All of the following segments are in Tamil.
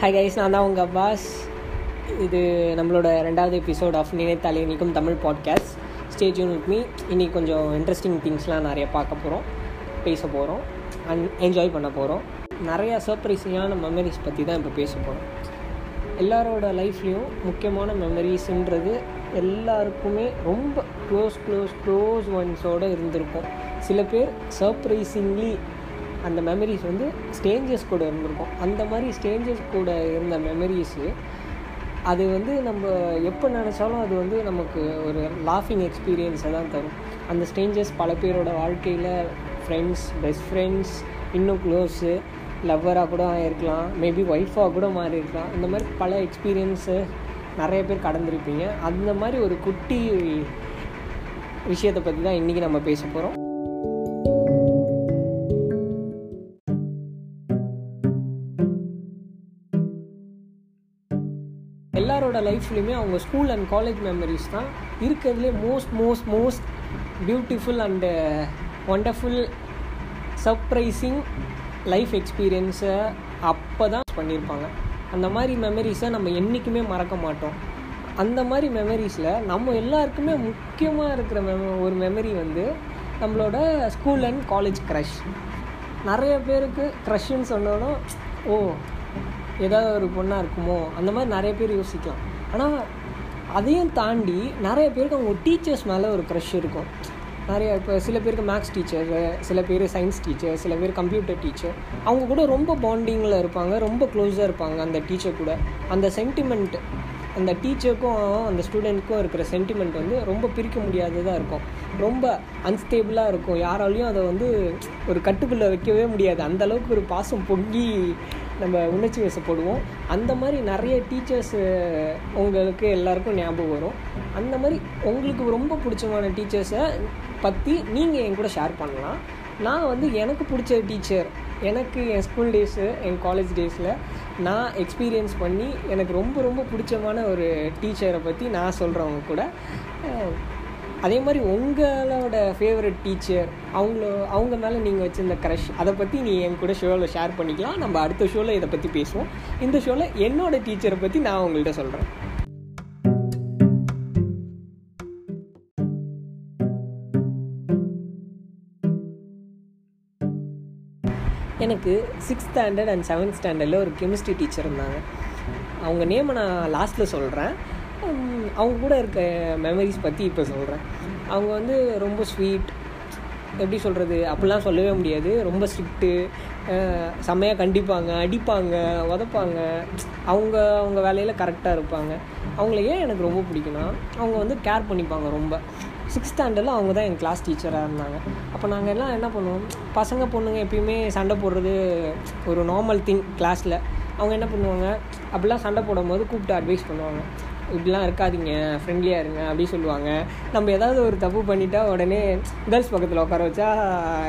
ஹாய் கைஸ் நான் தான் உங்கள் அப்பாஸ். இது நம்மளோட ரெண்டாவது எபிசோட் ஆஃப் நினைத்தாலே இன்றைக்கும் Tamil podcast stage with me இன்றைக்கி கொஞ்சம் இன்ட்ரெஸ்டிங் திங்ஸ்லாம் நிறைய பார்க்க போகிறோம் பேச போகிறோம் அண்ட் என்ஜாய் பண்ண போகிறோம் நிறையா சர்ப்ரைஸிங்கான மெமரிஸ் பற்றி தான் இப்போ பேச போகிறோம் எல்லாரோட லைஃப்லேயும் முக்கியமான மெமரிஸுன்றது எல்லாருக்குமே ரொம்ப க்ளோஸ் க்ளோஸ் க்ளோஸ் ஒன்ஸோடு இருந்திருக்கும். சில பேர் சர்ப்ரைசிங்லி அந்த மெமரிஸ் வந்து ஸ்டேஞ்சஸ் கூட இருந்திருக்கும். அந்த மாதிரி ஸ்டேஞ்சஸ் கூட இருந்த மெமரிஸு அது வந்து நம்ம எப்போ நினச்சாலும் அது வந்து நமக்கு ஒரு லாஃபிங் எக்ஸ்பீரியன்ஸை தான் தரும். அந்த ஸ்டேஞ்சஸ் பல பேரோட வாழ்க்கையில் ஃப்ரெண்ட்ஸ் பெஸ்ட் ஃப்ரெண்ட்ஸ் இன்னும் க்ளோஸு லவ்வராக கூட ஆகிருக்கலாம் மேபி ஒய்ஃபாக கூட மாறி இருக்கலாம். இந்த மாதிரி பல எக்ஸ்பீரியன்ஸு நிறைய பேர் கடந்திருப்பீங்க. அந்த மாதிரி ஒரு குட்டி விஷயத்தை பற்றி தான் இன்றைக்கி நம்ம பேச போகிறோம் எல்லாரோட லைஃப்லையுமே அவங்க ஸ்கூல் அண்ட் காலேஜ் மெமரிஸ் தான். இருக்கிறதுலே most most most beautiful and wonderful surprising life எக்ஸ்பீரியன்ஸை அப்போ தான் பண்ணியிருப்பாங்க. அந்த மாதிரி மெமரிஸை நம்ம என்றைக்குமே மறக்க மாட்டோம். அந்த மாதிரி மெமரிஸில் நம்ம எல்லாருக்குமே முக்கியமாக இருக்கிற மெம ஒரு மெமரி வந்து நம்மளோட ஸ்கூல் அண்ட் காலேஜ் க்ரஷ் நிறைய பேருக்கு க்ரஷ்ன்னு சொன்னாலும் ஓ ஏதாவது ஒரு பொண்ணாக இருக்குமோ அந்த மாதிரி நிறைய பேர் யோசிக்கலாம் ஆனால் அதையும் தாண்டி நிறைய பேருக்கு அவங்க டீச்சர்ஸ் மேலே ஒரு க்ரஷ் இருக்கும். நிறைய இப்போ சில பேருக்கு மேக்ஸ் டீச்சர் சில பேர் சயின்ஸ் டீச்சர் சில பேர் கம்ப்யூட்டர் டீச்சர் அவங்க கூட ரொம்ப பாண்டிங்கில் இருப்பாங்க ரொம்ப க்ளோஸாக இருப்பாங்க அந்த டீச்சர் கூட. அந்த சென்டிமெண்ட் அந்த டீச்சருக்கும் அந்த ஸ்டூடெண்ட்க்கும் இருக்கிற சென்டிமெண்ட் வந்து ரொம்ப பிரிக்க முடியாததாக இருக்கும். ரொம்ப அன்ஸ்டேபிளாக இருக்கும். யாராலையும் அதை வந்து ஒரு கட்டுக்குள்ளே வைக்கவே முடியாது. அந்தளவுக்கு ஒரு பாசம் பொங்கி நம்ம உணர்ச்சி வசப்படுவோம் அந்த மாதிரி நிறைய டீச்சர்ஸு உங்களுக்கு எல்லாருக்கும் ஞாபகம் வரும். அந்த மாதிரி உங்களுக்கு ரொம்ப பிடிச்சமான டீச்சர்ஸை பற்றி நீங்கள் என் கூட ஷேர் பண்ணலாம். நான் வந்து எனக்கு பிடிச்ச டீச்சர் எனக்கு என் ஸ்கூல் டேஸு என் காலேஜ் டேஸில் நான் எக்ஸ்பீரியன்ஸ் பண்ணி எனக்கு ரொம்ப ரொம்ப பிடிச்சமான ஒரு டீச்சரை பற்றி நான் சொல்கிறவங்க கூட அதே மாதிரி உங்களோட ஃபேவரட் டீச்சர் அவங்கள அவங்க மேலே நீங்கள் வச்சுருந்த க்ரஷ் அதை பற்றி நீ என் கூட ஷோவில் ஷேர் பண்ணிக்கலாம். நம்ம அடுத்த ஷோவில் இதை பற்றி பேசுவோம். இந்த ஷோவில் என்னோடய டீச்சரை பற்றி நான் உங்கள்கிட்ட சொல்கிறேன் எனக்கு சிக்ஸ்த் ஸ்டாண்டர்ட் அண்ட் செவன்த் ஸ்டாண்டர்டில் ஒரு கெமிஸ்ட்ரி டீச்சர் இருந்தாங்க. அவங்க நேமை நான் லாஸ்ட்டில் சொல்கிறேன் அவங்க கூட இருக்க மெமரிஸ் பற்றி இப்போ சொல்கிறேன் அவங்க வந்து ரொம்ப ஸ்வீட் எப்படி சொல்கிறது அப்படிலாம் சொல்லவே முடியாது. ரொம்ப ஸ்ட்ரிக்ட்டு செம்மையாக கண்டிப்பாங்க அடிப்பாங்க உதப்பாங்க. அவங்க அவங்க வேலையில் கரெக்டாக இருப்பாங்க. அவங்கள ஏன் எனக்கு ரொம்ப பிடிக்குன்னா அவங்க வந்து கேர் பண்ணிப்பாங்க ரொம்ப. சிக்ஸ்த் ஸ்டாண்டர்டில் அவங்க தான் எங்கள் கிளாஸ் டீச்சராக இருந்தாங்க. அப்போ நாங்கள் எல்லாம் என்ன பண்ணுவோம்? பசங்க பொண்ணுங்க எப்பயுமே சண்டை போடுறது ஒரு நார்மல் திங் கிளாஸில் அவங்க என்ன பண்ணுவாங்க? அப்படிலாம் சண்டை போடும்போது கூப்பிட்டு அட்வைஸ் பண்ணுவாங்க. இப்படிலாம் இருக்காதிங்க ஃப்ரெண்ட்லியாக இருங்க அப்படி சொல்லுவாங்க. நம்ம ஏதாவது ஒரு தப்பு பண்ணிட்டா உடனே கேர்ள்ஸ் பக்கத்தில் உட்கார வச்சா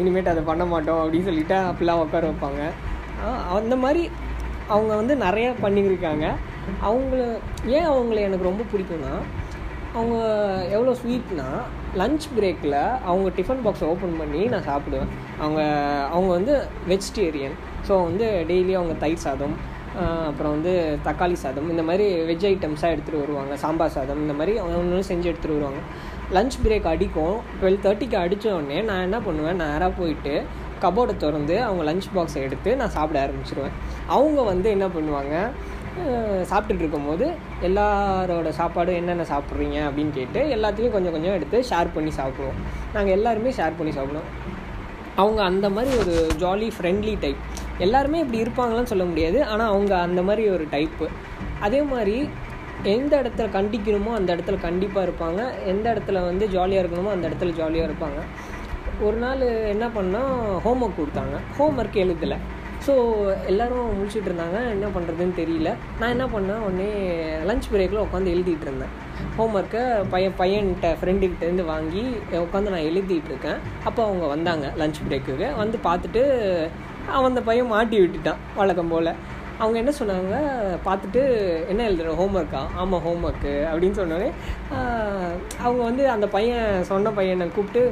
இனிமேட்டு அதை பண்ண மாட்டோம் அப்படின்னு சொல்லிட்டா அப்படிலாம் உட்கார வைப்பாங்க. அந்த மாதிரி அவங்க வந்து நிறையா பண்ணியிருக்காங்க. அவங்கள ஏன் அவங்கள எனக்கு ரொம்ப பிடிக்கும்னா அவங்க எவ்வளோ ஸ்வீட்னா லன்ச் பிரேக்கில் அவங்க டிஃபன் பாக்ஸை ஓப்பன் பண்ணி நான் சாப்பிடுவேன். அவங்க அவங்க வந்து வெஜிடேரியன் ஸோ வந்து டெய்லி அவங்க தயிர் சாதம் அப்புறம் வந்து தக்காளி சாதம் இந்த மாதிரி வெஜ் ஐட்டம்ஸாக எடுத்துகிட்டு வருவாங்க. சாம்பார் சாதம் இந்த மாதிரி ஒன்று செஞ்சு எடுத்துகிட்டு வருவாங்க. லன்ச் பிரேக் அடிக்கும். டுவெல் தேர்ட்டிக்கு அடித்த உடனே நான் என்ன பண்ணுவேன்? நேராக போயிட்டு கபோர்டை திறந்து அவங்க லஞ்ச் பாக்ஸை எடுத்து நான் சாப்பிட ஆரம்பிச்சிருவேன். அவங்க வந்து என்ன பண்ணுவாங்க? சாப்பிட்டுட்டு இருக்கும்போது எல்லாரோட சாப்பாடும் என்னென்ன சாப்பிட்றீங்க அப்படின்னு கேட்டு எல்லாத்தையும் கொஞ்சம் கொஞ்சம் எடுத்து ஷேர் பண்ணி சாப்பிடுவோம். நாங்கள் எல்லாருமே ஷேர் பண்ணி சாப்பிடுவோம். அவங்க அந்த மாதிரி ஒரு ஜாலி ஃப்ரெண்ட்லி டைப் எல்லாருமே இப்படி இருப்பாங்களான்னு சொல்ல முடியாது. ஆனால் அவங்க அந்த மாதிரி ஒரு டைப்பு அதே மாதிரி எந்த இடத்துல கண்டிக்கணுமோ அந்த இடத்துல கண்டிப்பாக இருப்பாங்க. எந்த இடத்துல வந்து ஜாலியாக இருக்கணுமோ அந்த இடத்துல ஜாலியாக இருப்பாங்க. ஒரு நாள் என்ன பண்ணால் ஹோம் ஒர்க் கொடுத்தாங்க. ஹோம் ஒர்க் எழுதலை. ஸோ எல்லோரும் முடிச்சுட்டு இருந்தாங்க. என்ன பண்ணுறதுன்னு தெரியல. நான் என்ன பண்ணேன்? உடனே லஞ்ச் பிரேக்கில் உட்காந்து எழுதிட்டு இருந்தேன். ஹோம் ஒர்க்கை பையன் பையன்கிட்ட ஃப்ரெண்டுக்கிட்டேருந்து வாங்கி உட்காந்து நான் எழுதிட்டு இருக்கேன். அப்போ அவங்க வந்தாங்க லஞ்ச் பிரேக்குக்கு வந்து பார்த்துட்டு அவன் அந்த பையன் மாட்டி விட்டுட்டான் வழக்கம் போல். அவங்க என்ன சொன்னாங்க? பார்த்துட்டு என்ன எழுதுற? ஹோம் ஒர்க்கா ஆமாம் ஹோம் ஒர்க்கு அப்படின்னு சொன்னோடனே அவங்க வந்து அந்த பையன் சொன்ன பையனை கூப்பிட்டு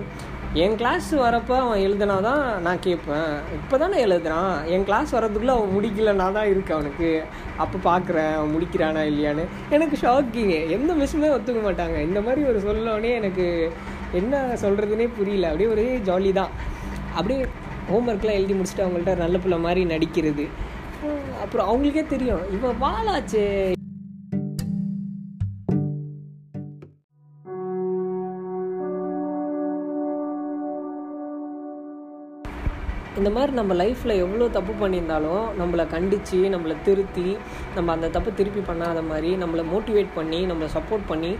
என் கிளாஸ் வரப்போ அவன் எழுதுனா தான் நான் கேட்பேன். இப்போ தானே எழுதுறான். என் கிளாஸ் வர்றதுக்குள்ளே அவன் முடிக்கலனா தான் இருக்கு அவனுக்கு. அப்போ பார்க்குறேன் அவன் முடிக்கிறானா இல்லையான்னு. எனக்கு ஷாக்கிங்கு எந்த மிஸ்ஸுமே ஒத்துக்க மாட்டாங்க. இந்த மாதிரி ஒரு சொல்லோடனே எனக்கு என்ன சொல்கிறதுனே புரியல. அப்படியே ஒரே ஜாலி தான். அப்படியே ஹோம்ஒர்க்லாம் எழுதி முடிச்சுட்டு அவங்கள்ட்ட நல்ல பிள்ளை மாதிரி நடிக்கிறது. அப்புறம் அவங்களுக்கே தெரியும் இவன் வாழாச்சே இந்த மாதிரி நம்ம லைஃப்பில் எவ்வளோ தப்பு பண்ணியிருந்தாலும் நம்மளை கண்டித்து நம்மளை திருத்தி நம்ம அந்த தப்பு திருப்பி பண்ணாத மாதிரி நம்மளை மோட்டிவேட் பண்ணி நம்மளை சப்போர்ட் பண்ணி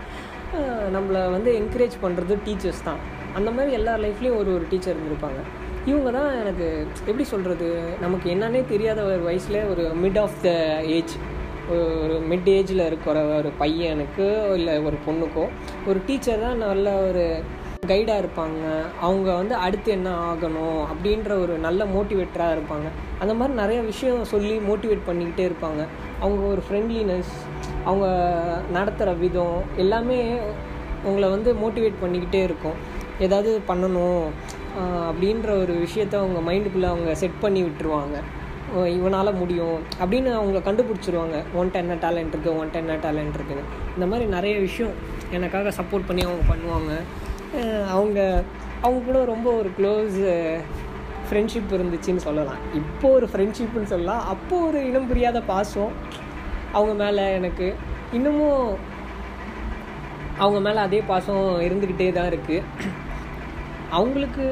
நம்மளை வந்து என்கரேஜ் பண்ணுறது டீச்சர்ஸ் தான். அந்த மாதிரி எல்லா லைஃப்லேயும் ஒரு ஒரு டீச்சர் இருந்திருப்பாங்க. இவங்க தான் எனக்கு எப்படி சொல்கிறது நமக்கு என்னன்னே தெரியாத ஒரு வயசில் ஒரு மிட் ஆஃப் த ஏஜ் ஒரு மிட் ஏஜில் இருக்கிற ஒரு பையனுக்கு இல்லை ஒரு பொண்ணுக்கோ ஒரு டீச்சர் தான் நல்ல ஒரு கைடாக இருப்பாங்க. அவங்க வந்து அடுத்து என்ன ஆகணும் அப்படின்ற ஒரு நல்ல மோட்டிவேட்டராக இருப்பாங்க. அந்த மாதிரி நிறைய விஷயம் சொல்லி மோட்டிவேட் பண்ணிக்கிட்டே இருப்பாங்க. அவங்க ஒரு ஃப்ரெண்ட்லினஸ் அவங்க நடத்துகிற விதம் எல்லாமே உங்களை வந்து மோட்டிவேட் பண்ணிக்கிட்டே இருக்கும். ஏதாவது பண்ணணும் அப்படின்ற ஒரு விஷயத்த அவங்க மைண்டுக்குள்ளே அவங்க செட் பண்ணி விட்டுருவாங்க. இவனால் முடியும் அப்படின்னு அவங்க கண்டுபிடிச்சிருவாங்க. ஒன்ட்ட என்ன டேலண்ட் இருக்குது ஒன்ட்ட என்ன டேலண்ட் இருக்குதுன்னு இந்த மாதிரி நிறைய விஷயம் எனக்காக சப்போர்ட் பண்ணி அவங்க பண்ணுவாங்க. அவங்க அவங்க கூட ரொம்ப ஒரு க்ளோஸ் ஃப்ரெண்ட்ஷிப் இருந்துச்சுன்னு சொல்லலாம். இப்போ ஒரு ஃப்ரெண்ட்ஷிப்புன்னு சொல்லலாம். அப்போது ஒரு இனம் புரியாத பாசம் அவங்க மேலே எனக்கு. இன்னமும் அவங்க மேலே அதே பாசம் இருந்துக்கிட்டே தான் இருக்குது அவங்களுக்கு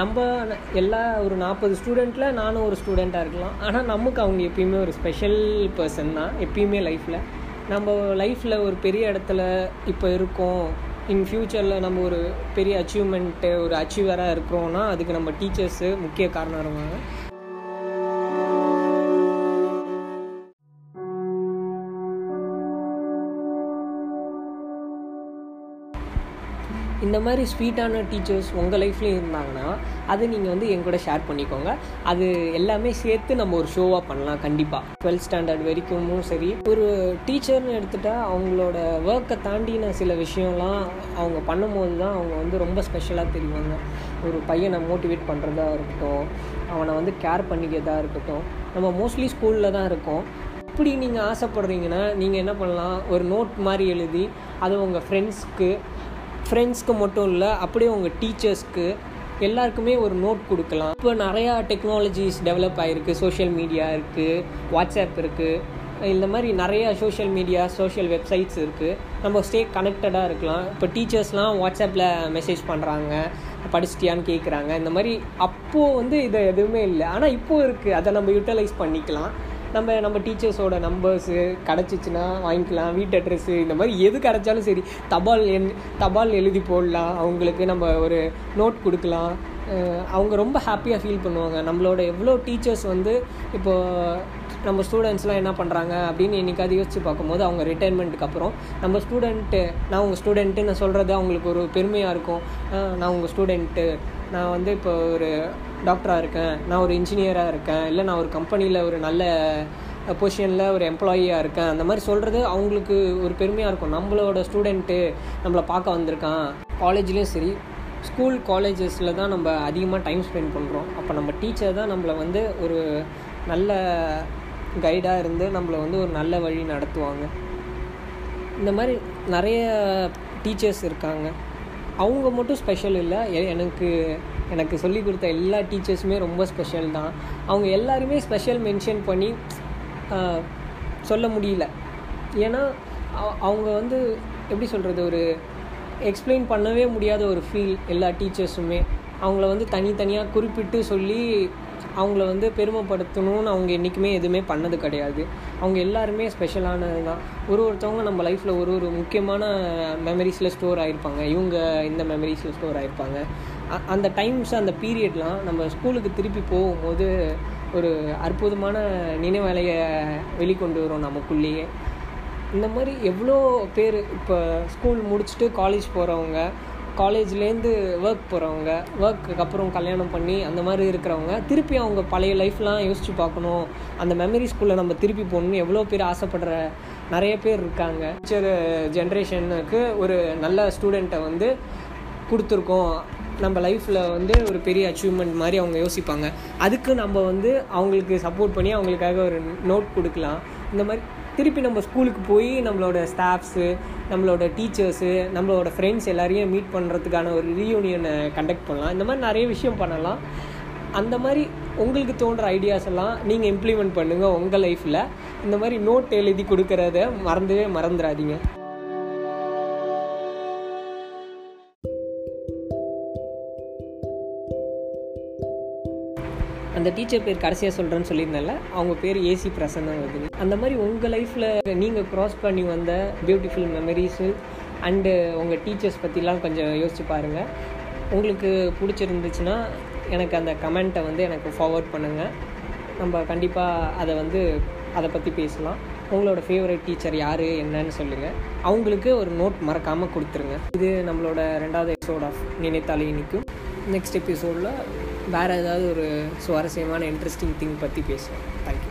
நம்ம எல்லா ஒரு நாற்பது ஸ்டூடெண்ட்டில் நானும் ஒரு ஸ்டூடெண்ட்டாக இருக்கலாம். ஆனால் நமக்கு அவங்க எப்பயுமே ஒரு ஸ்பெஷல் பர்சன் தான். எப்பயுமே லைஃப்பில் நம்ம லைஃப்பில் ஒரு பெரிய இடத்துல இப்போ இருக்கோம். இன் ஃப்யூச்சரில் நம்ம ஒரு பெரிய அச்சீவ்மெண்ட்டு ஒரு அச்சீவராக இருக்கிறோன்னா அதுக்கு நம்ம டீச்சர்ஸு முக்கிய காரணம் இருவாங்க இந்த மாதிரி ஸ்வீட்டான டீச்சர்ஸ் உங்கள் லைஃப்லேயும் இருந்தாங்கன்னா அது நீங்கள் வந்து என் கூட ஷேர் பண்ணிக்கோங்க. அது எல்லாமே சேர்த்து நம்ம ஒரு ஷோவாக பண்ணலாம் கண்டிப்பாக டுவெல்த் ஸ்டாண்டர்ட் வரைக்கும் சரி ஒரு டீச்சர்னு எடுத்துட்டால் அவங்களோட ஒர்க்கை தாண்டின சில விஷயம்லாம் அவங்க பண்ணும்போது தான் அவங்க வந்து ரொம்ப ஸ்பெஷலாக தெரிவாங்க. ஒரு பையனை மோட்டிவேட் பண்ணுறதா இருக்கட்டும் அவனை வந்து கேர் பண்ணிக்கிறதா இருக்கட்டும் நம்ம மோஸ்ட்லி ஸ்கூலில் தான் இருக்கோம். இப்படி நீங்கள் ஆசைப்படுறீங்கன்னா நீங்கள் என்ன பண்ணலாம்? ஒரு நோட் மாதிரி எழுதி அதை உங்கள் ஃப்ரெண்ட்ஸ்க்கு ஃப்ரெண்ட்ஸ்க்கு மட்டும் இல்லை அப்படியே உங்கள் டீச்சர்ஸ்க்கு எல்லாருக்குமே ஒரு நோட் கொடுக்கலாம். இப்போ நிறையா டெக்னாலஜிஸ் டெவலப் ஆகிருக்கு சோஷியல் மீடியா இருக்குது வாட்ஸ்அப் இருக்குது இந்த மாதிரி நிறையா சோஷியல் மீடியா சோஷியல் வெப்சைட்ஸ் இருக்குது நம்ம ஸ்டே கனெக்டடாக இருக்கலாம். இப்போ டீச்சர்ஸ்லாம் வாட்ஸ்அப்பில் மெசேஜ் பண்ணுறாங்க படிச்சிட்டியான்னு கேட்குறாங்க இந்த மாதிரி அப்போது வந்து இது எதுவுமே இல்லை. ஆனால் இப்போது இருக்குது அதை நம்ம யூட்டிலைஸ் பண்ணிக்கலாம். நம்ம நம்ம டீச்சர்ஸோட நம்பர்ஸு கிடச்சிச்சின்னா வாங்கிக்கலாம். வீட்டு அட்ரெஸ்ஸு இந்த மாதிரி எது கிடச்சாலும் சரி தபால் எண் தபால் எழுதி போடலாம். அவங்களுக்கு நம்ம ஒரு நோட் கொடுக்கலாம். அவங்க ரொம்ப ஹாப்பியாக ஃபீல் பண்ணுவாங்க. நம்மளோட எவ்வளோ டீச்சர்ஸ் வந்து இப்போது நம்ம ஸ்டூடெண்ட்ஸ்லாம் என்ன பண்ணுறாங்க அப்படின்னு என்றைக்காவது யோசிச்சு பார்க்கும்போது அவங்க ரிட்டைர்மெண்ட்டுக்கு அப்புறம் நம்ம ஸ்டூடெண்ட்டு நான் உங்கள் ஸ்டூடெண்ட்டு நான் சொல்கிறது அவங்களுக்கு ஒரு பெருமையாக இருக்கும். நான் உங்கள் ஸ்டூடெண்ட்டு நான் வந்து இப்போ ஒரு டாக்டராக இருக்கேன் நான் ஒரு இன்ஜினியராக இருக்கேன் இல்லை நான் ஒரு கம்பெனியில் ஒரு நல்ல பொசிஷனில் ஒரு எம்ப்ளாயியாக இருக்கேன் அந்த மாதிரி சொல்கிறது அவங்களுக்கு ஒரு பெருமையாக இருக்கும். நம்மளோட ஸ்டூடெண்ட்டு நம்மளை பார்க்க வந்திருக்கான். காலேஜ்லேயும் சரி ஸ்கூல் காலேஜஸில் தான் நம்ம அதிகமாக டைம் ஸ்பெண்ட் பண்ணுறோம் அப்போ நம்ம டீச்சர் தான் நம்மளை வந்து ஒரு நல்ல கைடாக இருந்து நம்மளை வந்து ஒரு நல்ல வழி நடத்துவாங்க. இந்த மாதிரி நிறைய டீச்சர்ஸ் இருக்காங்க. அவங்க மட்டும் ஸ்பெஷல் இல்லை எனக்கு எனக்கு சொல்லிக் கொடுத்த எல்லா டீச்சர்ஸுமே ரொம்ப ஸ்பெஷல் தான். அவங்க எல்லாருமே ஸ்பெஷல் மென்ஷன் பண்ணி சொல்ல முடியல. ஏன்னா அவங்க வந்து எப்படி சொல்கிறது ஒரு எக்ஸ்பிளைன் பண்ணவே முடியாத ஒரு ஃபீல் எல்லா டீச்சர்ஸுமே. அவங்கள வந்து தனித்தனியாக குறிப்பிட்டு சொல்லி அவங்கள வந்து பெருமைப்படுத்தணும்னு அவங்க என்றைக்குமே எதுவுமே பண்ணது கிடையாது. அவங்க எல்லாருமே ஸ்பெஷலானது தான் ஒரு ஒருத்தவங்க நம்ம லைஃப்பில் ஒரு ஒரு முக்கியமான மெமரிஸில் ஸ்டோர் ஆகிருப்பாங்க இவங்க இந்த மெமரிஸில் ஸ்டோர் ஆகிருப்பாங்க அந்த டைம்ஸ் அந்த பீரியட்லாம் நம்ம ஸ்கூலுக்கு திருப்பி போகும்போது ஒரு அற்புதமான நினைவலையை வெளிக்கொண்டு வரும் நமக்குள்ளேயே. இந்த மாதிரி எவ்வளோ பேர் இப்போ ஸ்கூல் முடிச்சுட்டு காலேஜ் போகிறவங்க காலேஜ்லேருந்து ஒர்க் போகிறவங்க ஒர்க்குக்கு அப்புறம் கல்யாணம் பண்ணி அந்த மாதிரி இருக்கிறவங்க திருப்பி அவங்க பழைய லைஃப்லாம் யோசித்து பார்க்கணும். அந்த மெமரிஸ்குள்ளே நம்ம திருப்பி போகணும்னு எவ்வளோ பேர் ஆசைப்படுற நிறைய பேர் இருக்காங்க. ஃபியூச்சர் ஜென்ரேஷனுக்கு ஒரு நல்ல ஸ்டூடெண்ட்டை வந்து கொடுத்துருக்கோம். நம்ம லைஃப்பில் வந்து ஒரு பெரிய அச்சீவ்மெண்ட் மாதிரி அவங்க யோசிப்பாங்க. அதுக்கு நம்ம வந்து அவங்களுக்கு சப்போர்ட் பண்ணி அவங்களுக்காக ஒரு நோட் கொடுக்கலாம். இந்த மாதிரி திருப்பி நம்ம ஸ்கூலுக்கு போய் நம்மளோட ஸ்டாஃப்ஸு நம்மளோட டீச்சர்ஸு நம்மளோட ஃப்ரெண்ட்ஸ் எல்லாரையும் மீட் பண்ணுறதுக்கான ஒரு ரீயூனியனை கண்டக்ட் பண்ணலாம். இந்த மாதிரி நிறைய விஷயம் பண்ணலாம். அந்த மாதிரி உங்களுக்கு தோன்ற ஐடியாஸ் எல்லாம் நீங்கள் இம்ப்ளிமெண்ட் பண்ணுங்கள் உங்கள் லைஃப்பில் இந்த மாதிரி நோட் எழுதி கொடுக்கறத மறந்துவே மறந்துடாதீங்க. அந்த டீச்சர் பேர் கடைசியாக சொல்கிறேன்னு சொல்லியிருந்தால அவங்க பேர் ஏசி பிரசன்னா வருது அந்த மாதிரி உங்கள் லைஃப்பில் நீங்கள் க்ராஸ் பண்ணி வந்த பியூட்டிஃபுல் மெமரிஸு அண்டு உங்கள் டீச்சர்ஸ் பற்றிலாம் கொஞ்சம் யோசிச்சு பாருங்கள் உங்களுக்கு பிடிச்சிருந்துச்சுன்னா எனக்கு அந்த கமெண்ட்டை வந்து எனக்கு ஃபார்வர்ட் பண்ணுங்கள் நம்ம கண்டிப்பாக அதை வந்து அதை பற்றி பேசலாம். உங்களோட ஃபேவரட் டீச்சர் யார் என்னன்னு சொல்லுங்கள் அவங்களுக்கு ஒரு நோட் மறக்காமல் கொடுத்துருங்க. இது நம்மளோட ரெண்டாவது எபிசோட் ஆஃப் நினைத்தாலே இனிக்கும். நெக்ஸ்ட் எபிசோடில் வேறு ஏதாவது ஒரு சுவாரஸ்யமான இன்ட்ரெஸ்டிங் திங் பற்றி பேசுவோம். தேங்க்யூ